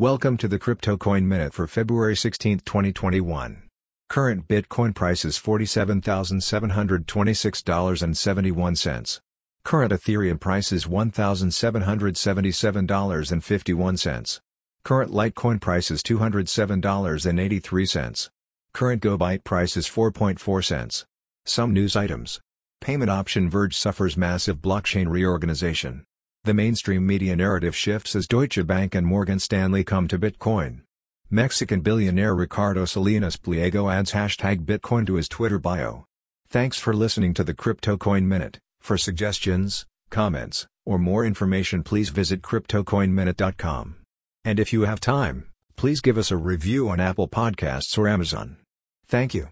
Welcome to the Crypto Coin Minute for February 16, 2021. Current Bitcoin price is $47,726.71. Current Ethereum price is $1,777.51. Current Litecoin price is $207.83. Current GoByte price is 4.4 cents. Some news items. Payment option Verge suffers massive blockchain reorganization. The mainstream media narrative shifts as Deutsche Bank and Morgan Stanley come to Bitcoin. Mexican billionaire Ricardo Salinas Pliego adds hashtag Bitcoin to his Twitter bio. Thanks for listening to the Crypto Coin Minute. For suggestions, comments, or more information please visit CryptoCoinMinute.com. And if you have time, please give us a review on Apple Podcasts or Amazon. Thank you.